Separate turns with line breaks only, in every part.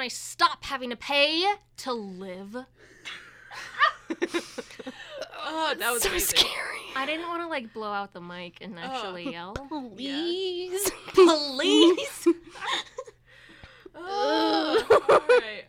I stop having to pay to live?
Oh, that was
so
amazing.
scary.
I didn't want to like blow out the mic and oh. actually yell.
Please.
Please.
Oh, all right.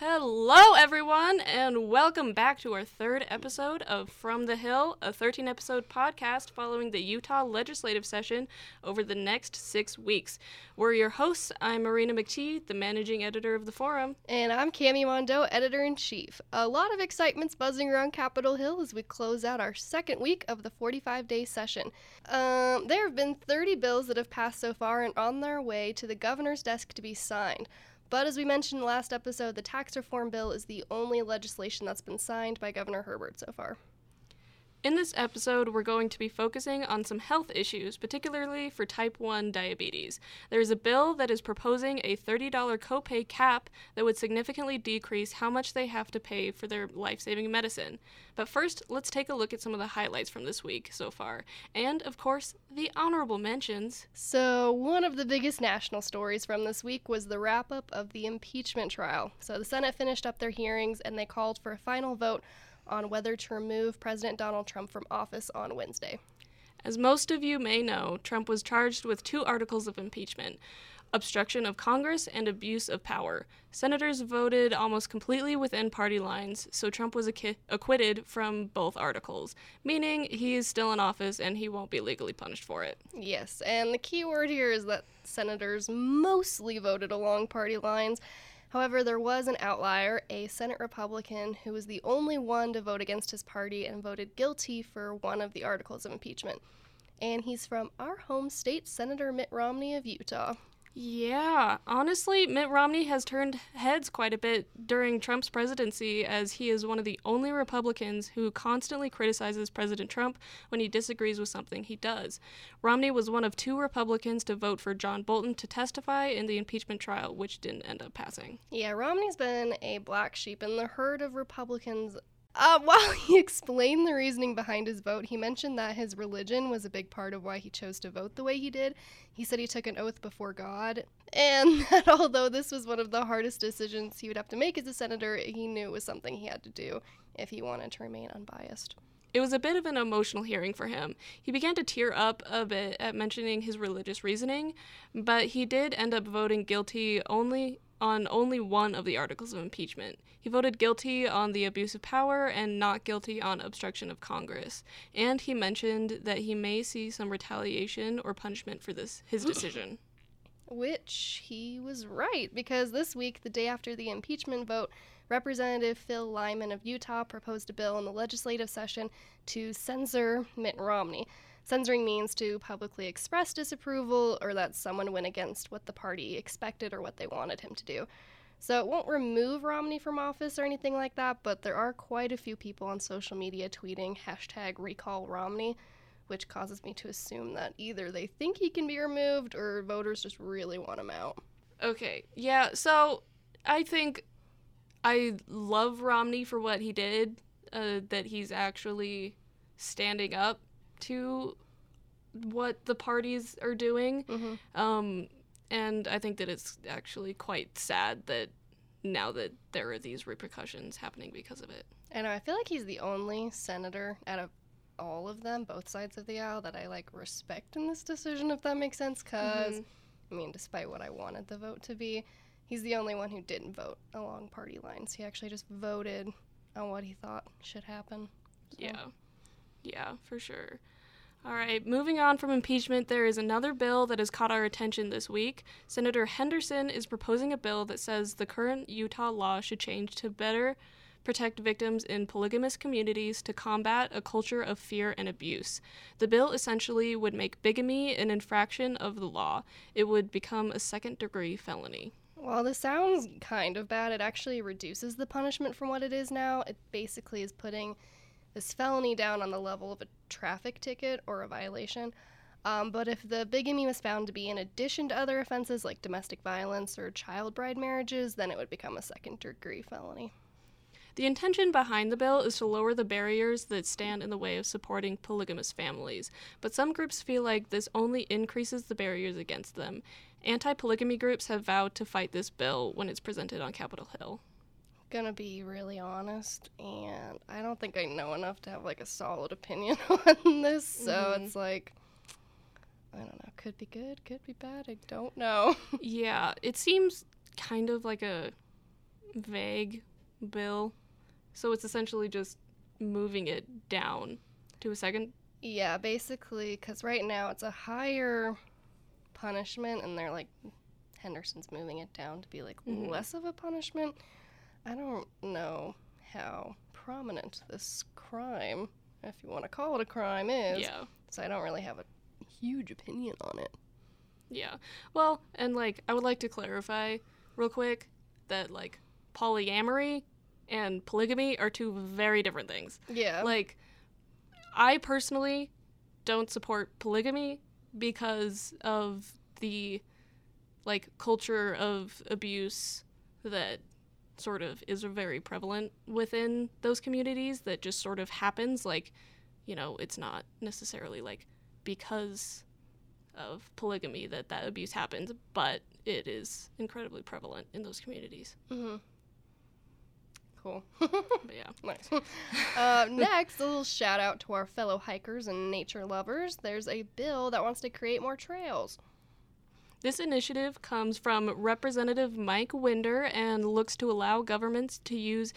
Hello, everyone, and welcome back to our third episode of From the Hill, a 13 episode podcast following the Utah legislative session over the next six weeks. We're your hosts. I'm Marina McTee, the managing editor of the forum.
And I'm Cami Mondo, editor in chief. A lot of excitement's buzzing around Capitol Hill as we close out our second week of the 45 day session. Um, there have been 30 bills that have passed so far and on their way to the governor's desk to be signed. But as we mentioned last episode, the tax reform bill is the only legislation that's been signed by Governor Herbert so far.
In this episode, we're going to be focusing on some health issues, particularly for type 1 diabetes. There's a bill that is proposing a $30 copay cap that would significantly decrease how much they have to pay for their life saving medicine. But first, let's take a look at some of the highlights from this week so far, and of course, the honorable mentions.
So, one of the biggest national stories from this week was the wrap up of the impeachment trial. So, the Senate finished up their hearings and they called for a final vote on whether to remove President Donald Trump from office on Wednesday.
As most of you may know, Trump was charged with two articles of impeachment obstruction of Congress and abuse of power. Senators voted almost completely within party lines, so Trump was acqui- acquitted from both articles, meaning he is still in office and he won't be legally punished for it.
Yes, and the key word here is that senators mostly voted along party lines. However, there was an outlier, a Senate Republican, who was the only one to vote against his party and voted guilty for one of the articles of impeachment. And he's from our home state, Senator Mitt Romney of Utah.
Yeah, honestly, Mitt Romney has turned heads quite a bit during Trump's presidency, as he is one of the only Republicans who constantly criticizes President Trump when he disagrees with something he does. Romney was one of two Republicans to vote for John Bolton to testify in the impeachment trial, which didn't end up passing.
Yeah, Romney's been a black sheep in the herd of Republicans. Uh, while he explained the reasoning behind his vote, he mentioned that his religion was a big part of why he chose to vote the way he did. He said he took an oath before God, and that although this was one of the hardest decisions he would have to make as a senator, he knew it was something he had to do if he wanted to remain unbiased.
It was a bit of an emotional hearing for him. He began to tear up a bit at mentioning his religious reasoning, but he did end up voting guilty only on only one of the articles of impeachment. He voted guilty on the abuse of power and not guilty on obstruction of Congress. And he mentioned that he may see some retaliation or punishment for this his decision.
Which he was right, because this week, the day after the impeachment vote, Representative Phil Lyman of Utah proposed a bill in the legislative session to censor Mitt Romney. Censoring means to publicly express disapproval or that someone went against what the party expected or what they wanted him to do. So it won't remove Romney from office or anything like that, but there are quite a few people on social media tweeting hashtag recall Romney, which causes me to assume that either they think he can be removed or voters just really want him out.
Okay, yeah, so I think I love Romney for what he did, uh, that he's actually standing up to what the parties are doing.
Mm-hmm.
Um, and I think that it's actually quite sad that now that there are these repercussions happening because of it.
I know, I feel like he's the only senator out of all of them, both sides of the aisle, that I like respect in this decision, if that makes sense. because
Mhm.
I mean, despite what I wanted the vote to be, he's the only one who didn't vote along party lines. He actually just voted on what he thought should happen. So-
Yeah. Yeah, for sure. All right, moving on from impeachment, there is another bill that has caught our attention this week. Senator Henderson is proposing a bill that says the current Utah law should change to better protect victims in polygamous communities to combat a culture of fear and abuse. The bill essentially would make bigamy an infraction of the law. It would become a second degree felony.
While this sounds kind of bad, it actually reduces the punishment from what it is now. It basically is putting this felony down on the level of a traffic ticket or a violation. Um, but if the bigamy was found to be in addition to other offenses like domestic violence or child bride marriages, then it would become a second degree felony.
The intention behind the bill is to lower the barriers that stand in the way of supporting polygamous families, but some groups feel like this only increases the barriers against them. Anti polygamy groups have vowed to fight this bill when it's presented on Capitol Hill.
Gonna be really honest, and I don't think I know enough to have like a solid opinion on this, so
Mhm.
it's like. I don't know. Could be good, could be bad. I don't know.
Yeah, it seems kind of like a vague bill. So it's essentially just moving it down to a second.
Yeah, basically, because right now it's a higher punishment, and they're like, Henderson's moving it down to be like
Mhm.
less of a punishment. I don't know how prominent this crime, if you want to call it a crime, is.
Yeah.
So I don't really have a huge opinion on it.
Yeah. Well, and like I would like to clarify real quick that like polyamory and polygamy are two very different things.
Yeah.
Like I personally don't support polygamy because of the like culture of abuse that sort of is very prevalent within those communities that just sort of happens like you know it's not necessarily like because of polygamy that that abuse happens but it is incredibly prevalent in those communities
Mm-hmm. Cool.
but yeah
nice. uh, next, a little shout out to our fellow hikers and nature lovers. There's a bill that wants to create more trails.
This initiative comes from Representative Mike Winder and looks to allow governments to use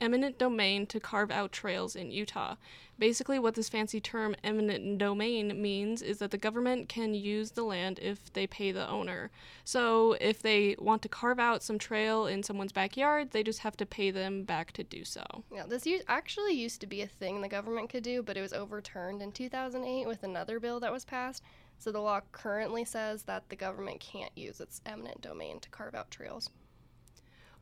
eminent domain to carve out trails in Utah. Basically, what this fancy term eminent domain means is that the government can use the land if they pay the owner. So, if they want to carve out some trail in someone's backyard, they just have to pay them back to do so.
Yeah, this u- actually used to be a thing the government could do, but it was overturned in 2008 with another bill that was passed. So the law currently says that the government can't use its eminent domain to carve out trails.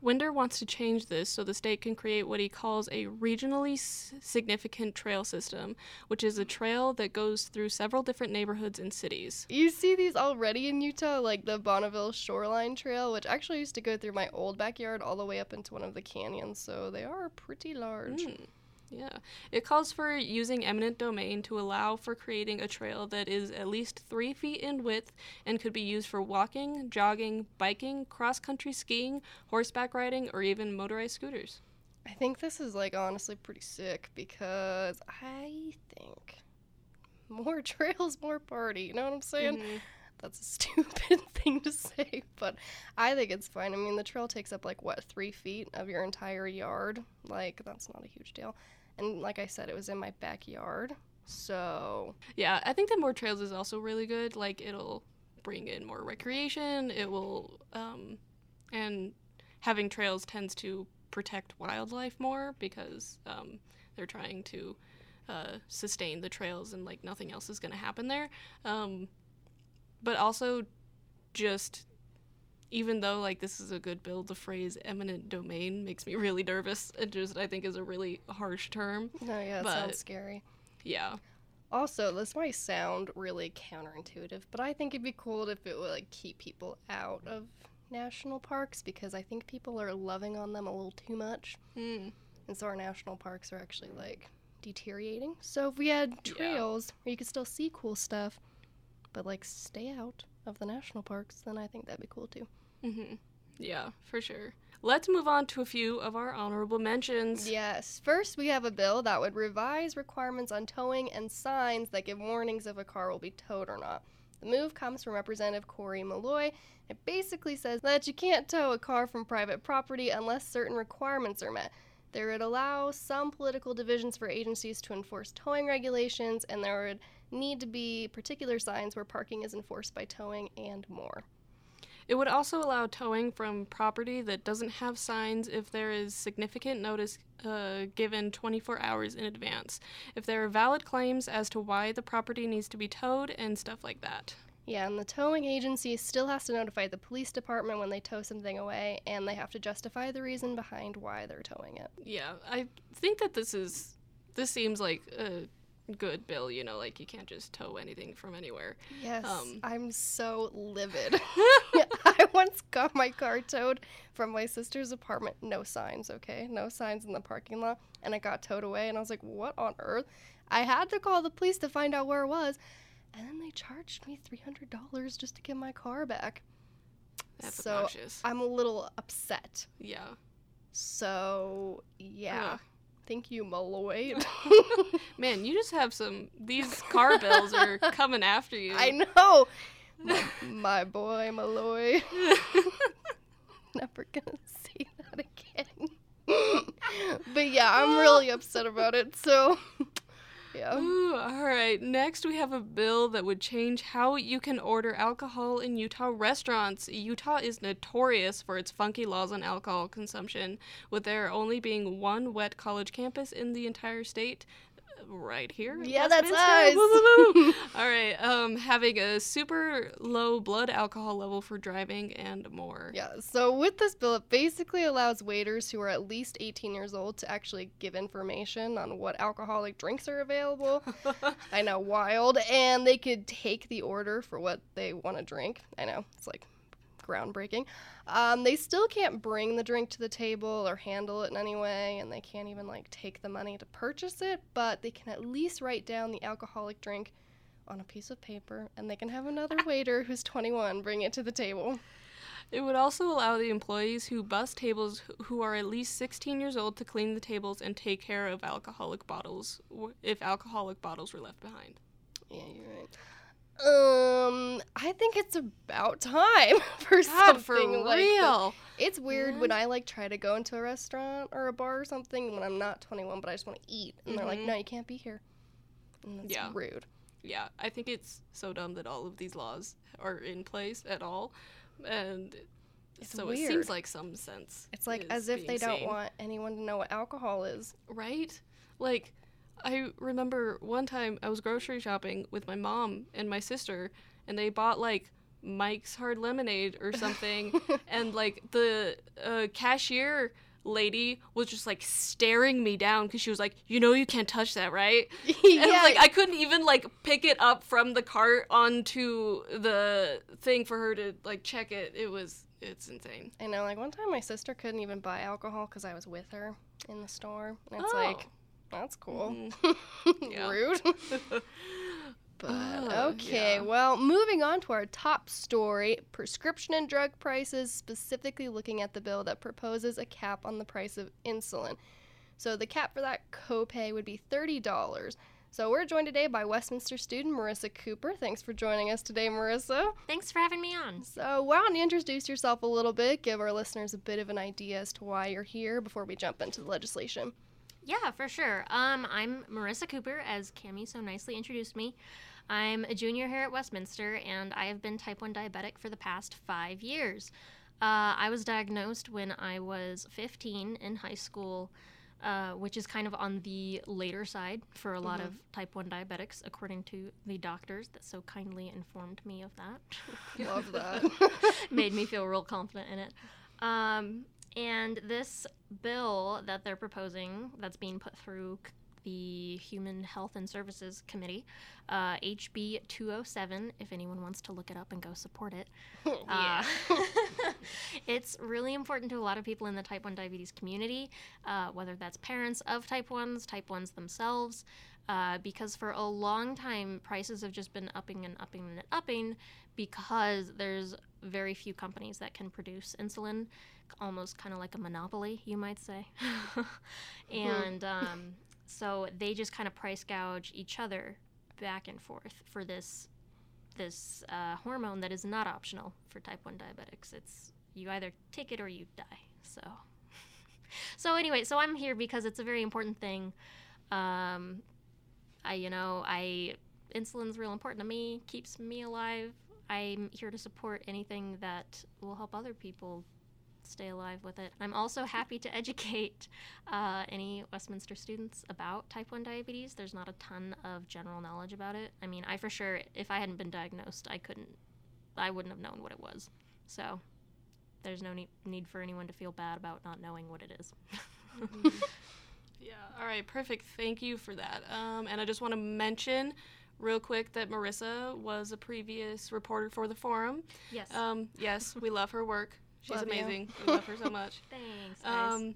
Winder wants to change this so the state can create what he calls a regionally s- significant trail system, which is a trail that goes through several different neighborhoods and cities.
You see these already in Utah, like the Bonneville Shoreline Trail, which actually used to go through my old backyard all the way up into one of the canyons, so they are pretty large.
Mm, yeah. It calls for using eminent domain to allow for creating a trail that is at least three feet in width and could be used for walking, jogging, biking, cross country skiing, horseback riding, or even motorized scooters.
I think this is like honestly pretty sick because I think more trails, more party. You know what I'm saying?
Mhm.
That's a stupid thing to say, but I think it's fine. I mean, the trail takes up like what three feet of your entire yard. Like that's not a huge deal. And like I said, it was in my backyard, so
Yeah, I think that more trails is also really good. Like it'll bring in more recreation. It will, um, and having trails tends to protect wildlife more because um, they're trying to uh, sustain the trails and like nothing else is going to happen there. Um, but also, just even though like this is a good bill, the phrase "eminent domain" makes me really nervous. It just I think is a really harsh term.
no, yeah, it sounds scary.
Yeah.
Also, this might sound really counterintuitive, but I think it'd be cool if it would like keep people out of national parks because I think people are loving on them a little too much.
Mm.
And so our national parks are actually like deteriorating. So if we had
Yeah.
trails where you could still see cool stuff, but like stay out of the national parks, then I think that'd be cool too.
Hmm Yeah, for sure. Let's move on to a few of our honorable mentions.
Yes. First, we have a bill that would revise requirements on towing and signs that give warnings if a car will be towed or not. The move comes from Representative Cory Maloy. It basically says that you can't tow a car from private property unless certain requirements are met. There would allow some political divisions for agencies to enforce towing regulations, and there would need to be particular signs where parking is enforced by towing and more.
It would also allow towing from property that doesn't have signs if there is significant notice uh, given 24 hours in advance, if there are valid claims as to why the property needs to be towed, and stuff like that.
Yeah, and the towing agency still has to notify the police department when they tow something away, and they have to justify the reason behind why they're towing it.
Yeah, I think that this is. This seems like a good bill, you know, like you can't just tow anything from anywhere.
Yes,
Um,
I'm so livid. I once got my car towed from my sister's apartment. No signs, okay? No signs in the parking lot. And it got towed away. And I was like, what on earth? I had to call the police to find out where it was. And then they charged me $300 just to get my car back.
That's
so
obnoxious.
I'm a little upset.
yeah.
So, yeah. Thank you, Maloy.
Man, you just have some. These car bills are coming after you.
I know. My, my boy, Maloy. Never gonna say that again. but yeah, I'm really upset about it. So, yeah.
Ooh, all right. Next, we have a bill that would change how you can order alcohol in Utah restaurants. Utah is notorious for its funky laws on alcohol consumption, with there only being one wet college campus in the entire state. Right here.
Yeah, that's us.
All right. Um, having a super low blood alcohol level for driving and more.
Yeah, so with this bill, it basically allows waiters who are at least 18 years old to actually give information on what alcoholic drinks are available. I know, wild. And they could take the order for what they want to drink. I know, it's like groundbreaking. Um, they still can't bring the drink to the table or handle it in any way, and they can't even like take the money to purchase it, but they can at least write down the alcoholic drink on a piece of paper, and they can have another waiter who's 21 bring it to the table.
It would also allow the employees who bus tables who are at least 16 years old to clean the tables and take care of alcoholic bottles if alcoholic bottles were left behind.
Yeah, you're right. Um, I think it's about time for
God,
something
for
like this.
real.
It's weird when I like try to go into a restaurant or a bar or something when I'm not 21, but I just want to eat, and they're like,
Mhm.
"No, you can't be here." And that's
Yeah.
rude.
Yeah, I think it's so dumb that all of these laws are in place at all. And
It's
so it seems like some sense.
It's like as if they don't want anyone to know what alcohol is.
Right? Like, I remember one time I was grocery shopping with my mom and my sister, and they bought like Mike's Hard Lemonade or something, and like the uh, cashier lady was just like staring me down because she was like, "You know, you can't touch that, right?"
yeah,
And like I couldn't even like pick it up from the cart onto the thing for her to like check it. It was it's insane.
I know. Like one time, my sister couldn't even buy alcohol because I was with her in the store, and it's
Oh.
like, that's cool. Mm-hmm.
Yeah.
Rude. But
Oh,
okay,
yeah.
well, moving on to our top story prescription and drug prices, specifically looking at the bill that proposes a cap on the price of insulin. So the cap for that copay would be $30. So we're joined today by Westminster student Marissa Cooper. Thanks for joining us today, Marissa.
Thanks for having me on.
So, why don't you introduce yourself a little bit, give our listeners a bit of an idea as to why you're here before we jump into the legislation?
Yeah, for sure. Um, I'm Marissa Cooper, as Cami so nicely introduced me. I'm a junior here at Westminster, and I have been type 1 diabetic for the past five years. Uh, I was diagnosed when I was 15 in high school, uh, which is kind of on the later side for a lot of type 1 diabetics, according to the doctors that so kindly informed me of that.
Love that.
made me feel real confident in it. Um, and this bill that they're proposing, that's being put through the Human Health and Services Committee, uh, HB 207, if anyone wants to look it up and go support it. Uh, it's really important to a lot of people in the type 1 diabetes community, uh, whether that's parents of type 1s, type 1s themselves, uh, because for a long time, prices have just been upping and upping and upping because there's very few companies that can produce insulin, almost kind of like a monopoly, you might say. and um, so they just kind of price gouge each other back and forth for this this uh, hormone that is not optional for type 1 diabetics. It's you either take it or you die. So So anyway, so I'm here because it's a very important thing. Um I you know, I insulin's real important to me, keeps me alive. I'm here to support anything that will help other people stay alive with it. I'm also happy to educate uh, any Westminster students about type 1 diabetes. There's not a ton of general knowledge about it. I mean, I for sure, if I hadn't been diagnosed, I couldn't, I wouldn't have known what it was. So there's no need, need for anyone to feel bad about not knowing what it is.
Yeah. All right. Perfect. Thank you for that. Um, and I just want to mention real quick that Marissa was a previous reporter for the forum.
Yes.
Um, yes, we love her work. She's
Love you.
amazing. We love her so much.
Thanks.
Um,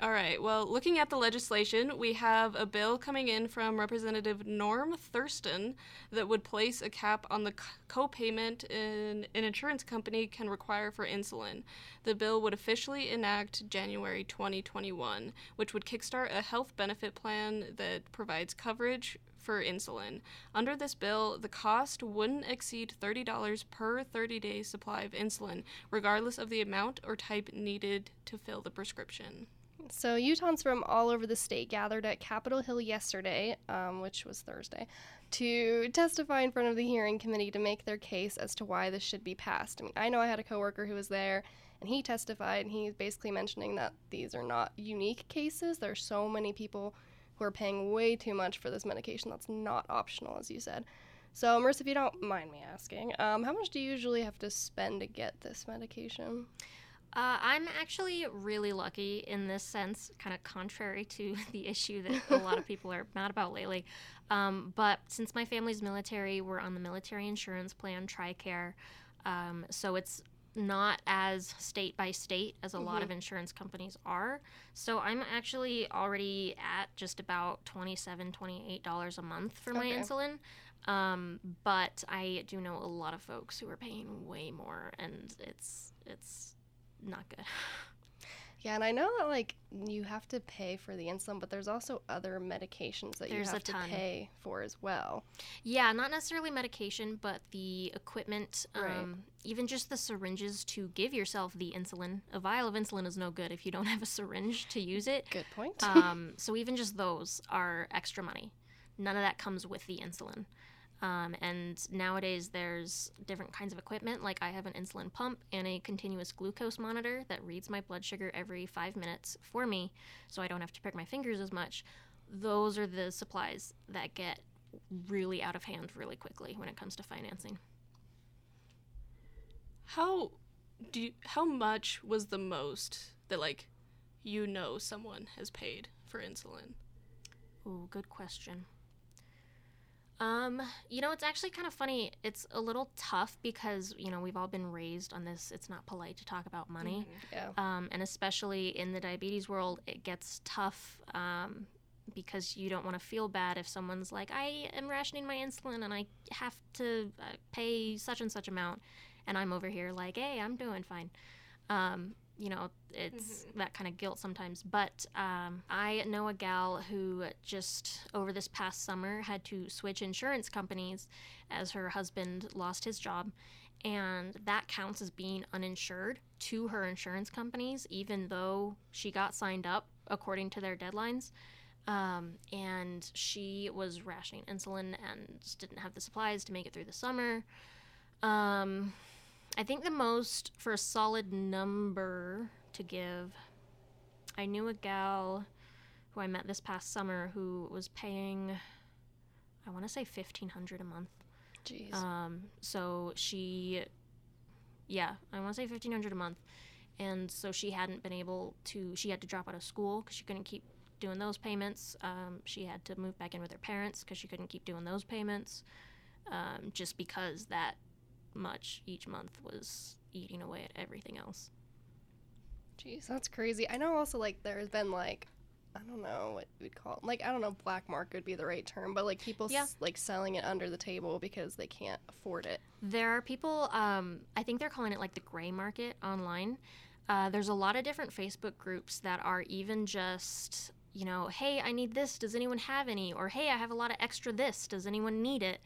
all right. Well, looking at the legislation, we have a bill coming in from Representative Norm Thurston that would place a cap on the co-payment an, an insurance company can require for insulin. The bill would officially enact January 2021, which would kickstart a health benefit plan that provides coverage for insulin. Under this bill, the cost wouldn't exceed $30 per 30 day supply of insulin, regardless of the amount or type needed to fill the prescription.
So Utahns from all over the state gathered at Capitol Hill yesterday, um, which was Thursday, to testify in front of the hearing committee to make their case as to why this should be passed. I mean, I know I had a coworker who was there, and he testified, and he's basically mentioning that these are not unique cases. There are so many people who are paying way too much for this medication that's not optional, as you said. So, Marissa, if you don't mind me asking, um, how much do you usually have to spend to get this medication?
Uh, I'm actually really lucky in this sense, kind of contrary to the issue that a lot of people are mad about lately. Um, but since my family's military, we're on the military insurance plan, TRICARE. Um, so it's not as state by state as a lot of insurance companies are. So I'm actually already at just about $27, $28 a month for my
Okay.
insulin. Um, but I do know a lot of folks who are paying way more, and it's it's not good.
Yeah, and I know that like you have to pay for the insulin, but there's also other medications that
There's
you have to pay for as well.
Yeah, not necessarily medication, but the equipment,
Right.
um, even just the syringes to give yourself the insulin. A vial of insulin is no good if you don't have a syringe to use it.
Good point.
Um, so even just those are extra money. None of that comes with the insulin. Um, and nowadays, there's different kinds of equipment. Like I have an insulin pump and a continuous glucose monitor that reads my blood sugar every five minutes for me, so I don't have to prick my fingers as much. Those are the supplies that get really out of hand really quickly when it comes to financing.
How do you, how much was the most that like you know someone has paid for insulin?
Oh, good question. Um, you know, it's actually kind of funny. It's a little tough because, you know, we've all been raised on this. It's not polite to talk about money.
yeah.
Um, and especially in the diabetes world, it gets tough um, because you don't want to feel bad if someone's like, I am rationing my insulin and I have to uh, pay such and such amount. And I'm over here like, hey, I'm doing fine. Um, you know, it's that kind of guilt sometimes. But um, I know a gal who just over this past summer had to switch insurance companies as her husband lost his job. And that counts as being uninsured to her insurance companies, even though she got signed up according to their deadlines. Um, and she was rationing insulin and didn't have the supplies to make it through the summer. Um, I think the most for a solid number to give, I knew a gal who I met this past summer who was paying, I want to say fifteen hundred a month.
Jeez.
Um, so she, yeah, I want to say fifteen hundred a month, and so she hadn't been able to. She had to drop out of school because she couldn't keep doing those payments. Um, she had to move back in with her parents because she couldn't keep doing those payments, um, just because that much each month was eating away at everything else.
Jeez, that's crazy. I know also like there's been like I don't know what we'd call it. Like I don't know, black market would be the right term, but like people
Yeah.
s- like selling it under the table because they can't afford it.
There are people, um, I think they're calling it like the gray market online. Uh, there's a lot of different Facebook groups that are even just, you know, hey, I need this. Does anyone have any? Or hey, I have a lot of extra this. Does anyone need it?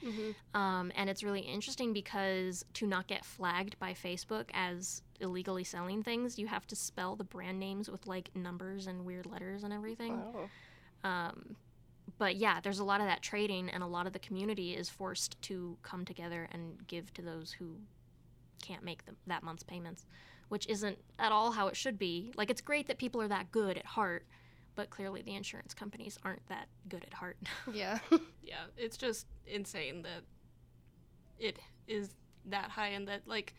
Um, and it's really interesting because to not get flagged by Facebook as illegally selling things, you have to spell the brand names with like numbers and weird letters and everything.
Oh.
Um, but yeah, there's a lot of that trading, and a lot of the community is forced to come together and give to those who can't make the, that month's payments, which isn't at all how it should be. Like, it's great that people are that good at heart, but clearly the insurance companies aren't that good at heart.
Yeah.
Yeah, it's just insane that it is that high and that like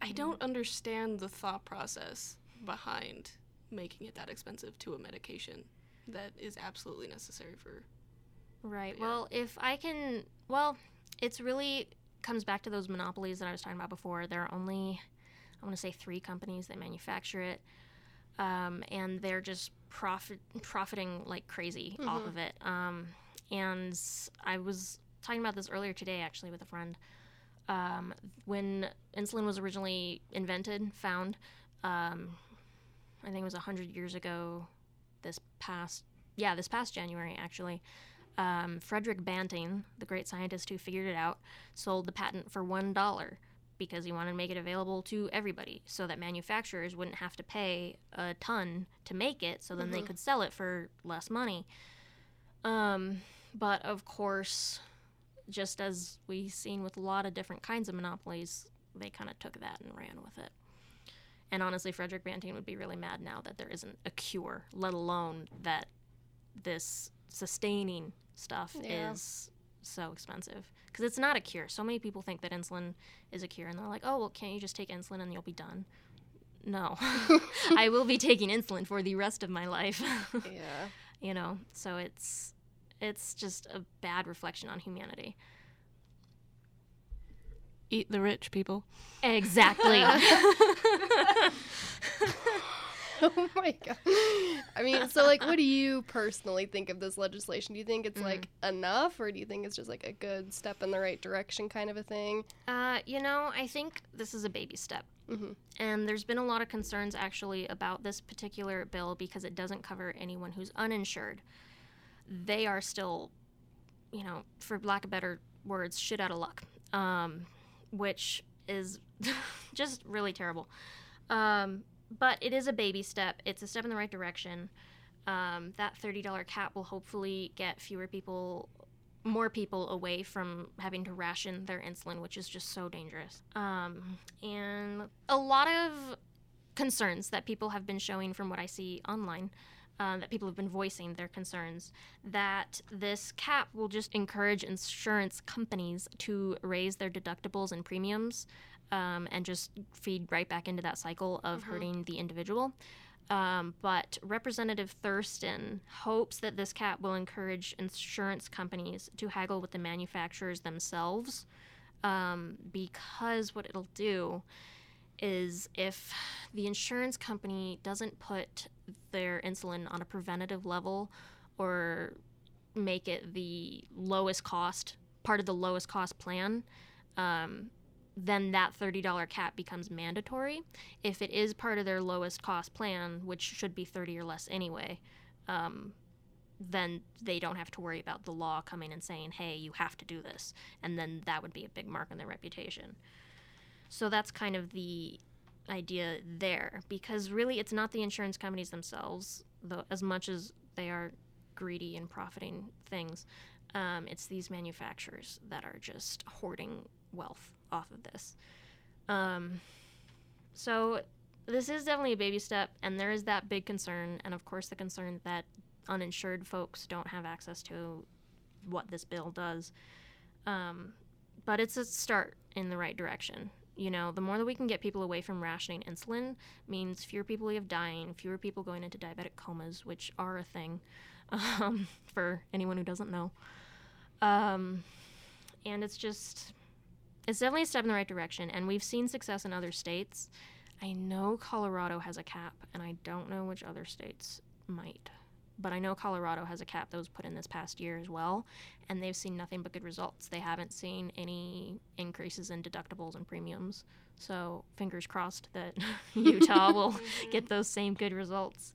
I mm. don't understand the thought process behind making it that expensive to a medication that is absolutely necessary for
Right.
Yeah.
Well, if I can, well, it's really comes back to those monopolies that I was talking about before. There are only, I want to say, three companies that manufacture it, um, and they're just profit profiting like crazy off
Mhm.
of it. Um, and I was talking about this earlier today, actually, with a friend. Um, when insulin was originally invented, found, um, I think it was hundred years ago. This past, yeah, this past January, actually um, Frederick Banting, the great scientist who figured it out, sold the patent for one dollar because he wanted to make it available to everybody, so that manufacturers wouldn't have to pay a ton to make it, so then they
Mhm.
could sell it for less money. Um, but of course, just as we've seen with a lot of different kinds of monopolies, they kind of took that and ran with it. And honestly, Frederick Banting would be really mad now that there isn't a cure, let alone that this sustaining stuff
Yeah.
is so expensive. Because it's not a cure. So many people think that insulin is a cure, and they're like, oh, well, can't you just take insulin and you'll be done? No. I will be taking insulin for the rest of my life.
Yeah.
you know, so it's it's just a bad reflection on humanity.
Eat the rich, people.
Exactly.
oh my god. I mean, so like, what do you personally think of this legislation? Do you think it's
Mhm.
like enough, or do you think it's just like a good step in the right direction kind of a thing?
uh, you know, I think this is a baby step.
hmm
And there's been a lot of concerns actually about this particular bill because it doesn't cover anyone who's uninsured. They are still, you know, for lack of better words, shit out of luck, um, which is just really terrible. Um, but it is a baby step, it's a step in the right direction. Um, that $30 cap will hopefully get fewer people more people away from having to ration their insulin, which is just so dangerous. Um, and a lot of concerns that people have been showing from what I see online. Um, that people have been voicing their concerns that this cap will just encourage insurance companies to raise their deductibles and premiums um, and just feed right back into that cycle of
Mhm.
hurting the individual. Um, but Representative Thurston hopes that this cap will encourage insurance companies to haggle with the manufacturers themselves um, because what it'll do is if the insurance company doesn't put their insulin on a preventative level or make it the lowest cost part of the lowest cost plan um, then that $30 cap becomes mandatory if it is part of their lowest cost plan which should be 30 or less anyway um, then they don't have to worry about the law coming and saying hey you have to do this and then that would be a big mark on their reputation. So that's kind of the idea there because really it's not the insurance companies themselves though as much as they are greedy and profiting things um, it's these manufacturers that are just hoarding wealth off of this. Um, so this is definitely a baby step and there is that big concern and of course the concern that uninsured folks don't have access to what this bill does. Um, but it's a start in the right direction. You know, the more that we can get people away from rationing insulin means fewer people have dying, fewer people going into diabetic comas, which are a thing um, for anyone who doesn't know. Um, and it's just, it's definitely a step in the right direction. And we've seen success in other states. I know Colorado has a cap, and I don't know which other states might. But I know Colorado has a cap that was put in this past year as well, and they've seen nothing but good results. They haven't seen any increases in deductibles and premiums. So fingers crossed that Utah will get those same good results.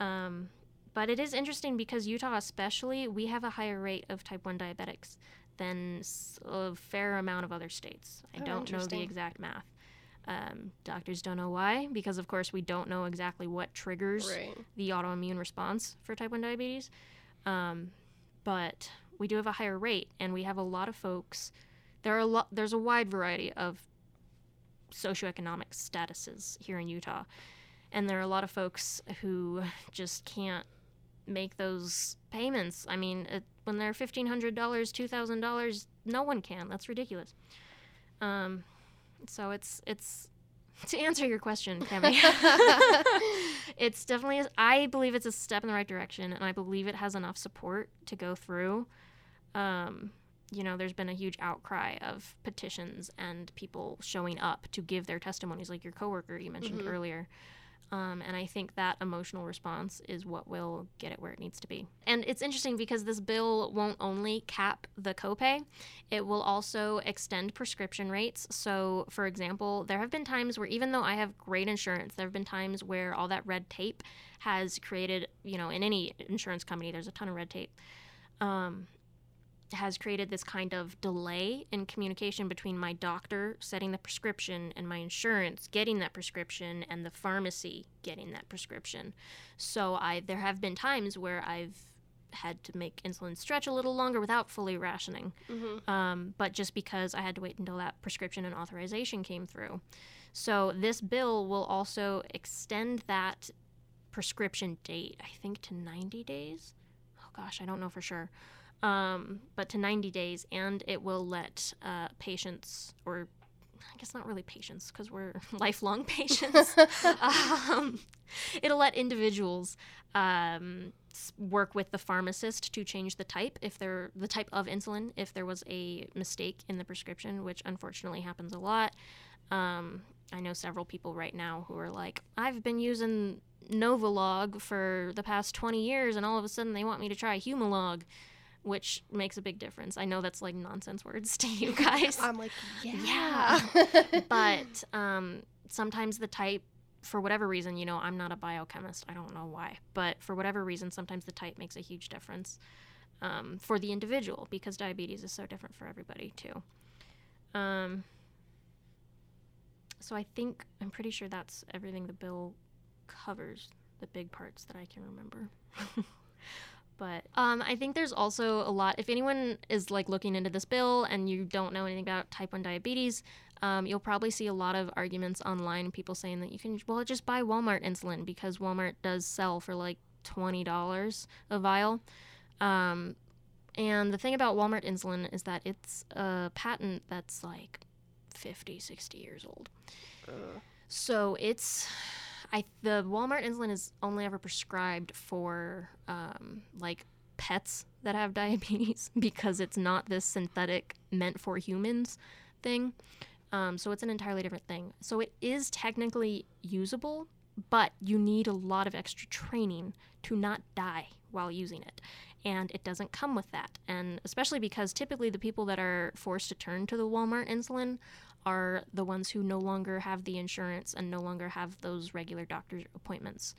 Um, but it is interesting because Utah, especially, we have a higher rate of type 1 diabetics than a fair amount of other states. I
Oh,
don't know the exact math. Um, doctors don't know why, because of course we don't know exactly what triggers
Right.
the autoimmune response for type 1 diabetes. Um, but we do have a higher rate, and we have a lot of folks. There are a lot. There's a wide variety of socioeconomic statuses here in Utah, and there are a lot of folks who just can't make those payments. I mean, it, when they're fifteen hundred dollars, two thousand dollars, no one can. That's ridiculous. Um, so it's it's to answer your question, Cami. it's definitely I believe it's a step in the right direction, and I believe it has enough support to go through. um, you know, there's been a huge outcry of petitions and people showing up to give their testimonies, like your coworker you mentioned
Mhm.
earlier. Um, and I think that emotional response is what will get it where it needs to be. And it's interesting because this bill won't only cap the copay, it will also extend prescription rates. So, for example, there have been times where even though I have great insurance, there have been times where all that red tape has created, you know, in any insurance company, there's a ton of red tape. Um, has created this kind of delay in communication between my doctor setting the prescription and my insurance getting that prescription and the pharmacy getting that prescription. So I there have been times where I've had to make insulin stretch a little longer without fully rationing.
Mm-hmm.
Um, but just because I had to wait until that prescription and authorization came through. So this bill will also extend that prescription date, I think, to 90 days. Oh gosh, I don't know for sure. Um, but to 90 days, and it will let uh, patients, or I guess not really patients, because we're lifelong patients, um, it'll let individuals um, work with the pharmacist to change the type if they're the type of insulin if there was a mistake in the prescription, which unfortunately happens a lot. Um, I know several people right now who are like, I've been using Novolog for the past 20 years, and all of a sudden they want me to try Humalog, which makes a big difference. I know that's like nonsense words to you guys
I'm like, yeah.
Yeah. but um, sometimes the type for whatever reason you know i'm not a biochemist i don't know why but for whatever reason sometimes the type makes a huge difference um, for the individual because diabetes is so different for everybody too um, so i think i'm pretty sure that's everything the bill covers the big parts that i can remember but um, i think there's also a lot if anyone is like looking into this bill and you don't know anything about type 1 diabetes um, you'll probably see a lot of arguments online people saying that you can well just buy walmart insulin because walmart does sell for like $20 a vial. Um, and the thing about walmart insulin is that it's a patent that's like 50 60 years old.
Uh,
so it's I the Walmart insulin is only ever prescribed for um, like pets that have diabetes because it's not this synthetic meant for humans thing. Um, so it's an entirely different thing. So it is technically usable, but you need a lot of extra training to not die while using it. And it doesn't come with that. And especially because typically the people that are forced to turn to the Walmart insulin are the ones who no longer have the insurance and no longer have those regular doctor's appointments.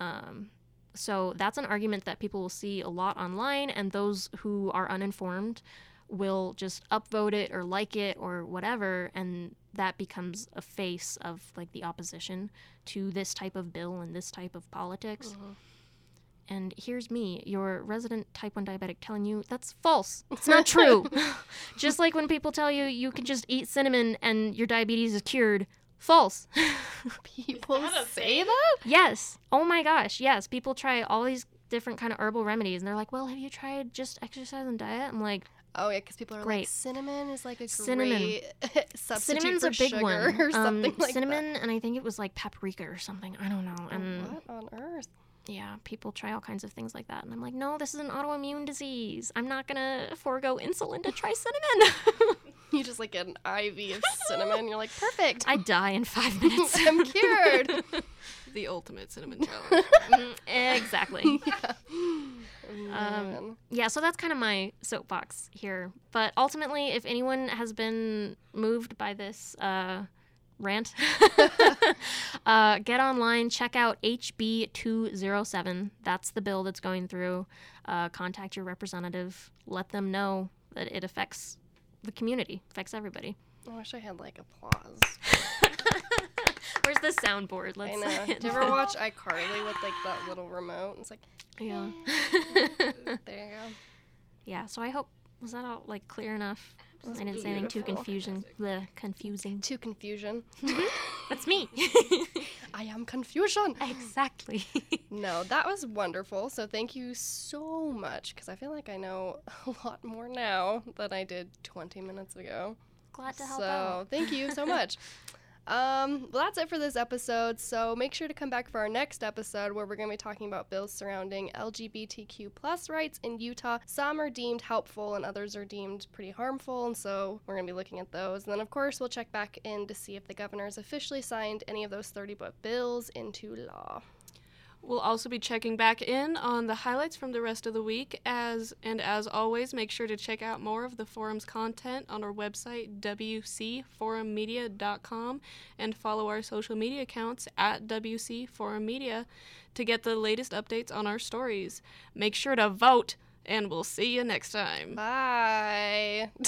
Um, so that's an argument that people will see a lot online, and those who are uninformed will just upvote it or like it or whatever, and that becomes a face of like the opposition to this type of bill and this type of politics.
Mhm.
And here's me, your resident type 1 diabetic, telling you that's false. It's not true. just like when people tell you you can just eat cinnamon and your diabetes is cured. False.
People say that?
yes. Oh my gosh. Yes. People try all these different kind of herbal remedies and they're like, well, have you tried just exercise and diet? I'm like,
Oh yeah, because people are like cinnamon is like a
Cinnamon.
great substitute
cinnamon's
for
a big
sugar
one.
or something
um,
like
cinnamon and I think it was like paprika or something. I don't know. And
what on earth?
Yeah, people try all kinds of things like that. And I'm like, no, this is an autoimmune disease. I'm not going to forego insulin to try cinnamon.
You just like get an IV of cinnamon. You're like, perfect.
I die in five minutes.
I'm cured.
The ultimate cinnamon challenge.
Mm, exactly.
Oh, Man.
Yeah, so that's kind of my soapbox here. But ultimately, if anyone has been moved by this uh, rant, uh, get online, check out HB 207. That's the bill that's going through. Uh, contact your representative, let them know that it affects the community, affects everybody.
I wish I had like applause.
Where's the soundboard?
I
Let's
know. Do you ever watch iCarly with like that little remote? It's like,
Yeah.
there you go.
yeah, so I hope was that all like clear enough? I didn't say anything too confusing. The confusing.
To confusion. Mm-hmm.
That's me.
I am confusion.
exactly.
No, that was wonderful. So thank you so much because I feel like I know a lot more now than I did 20 minutes ago.
Glad to help
so
out.
thank you so much. Um, well, that's it for this episode. So make sure to come back for our next episode where we're going to be talking about bills surrounding LGBTQ plus rights in Utah. Some are deemed helpful and others are deemed pretty harmful, and so we're going to be looking at those. And then, of course, we'll check back in to see if the governor has officially signed any of those 30 book bills into law.
We'll also be checking back in on the highlights from the rest of the week as and as always make sure to check out more of the forum's content on our website wcforummedia.com and follow our social media accounts at wcforummedia to get the latest updates on our stories. Make sure to vote and we'll see you next time.
Bye.